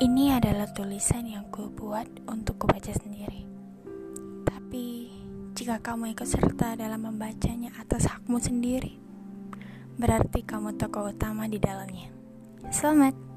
Ini adalah tulisan yang ku buat untuk kubaca sendiri. Tapi, jika kamu ikut serta dalam membacanya atas hakmu sendiri, berarti kamu tokoh utama di dalamnya. Selamat!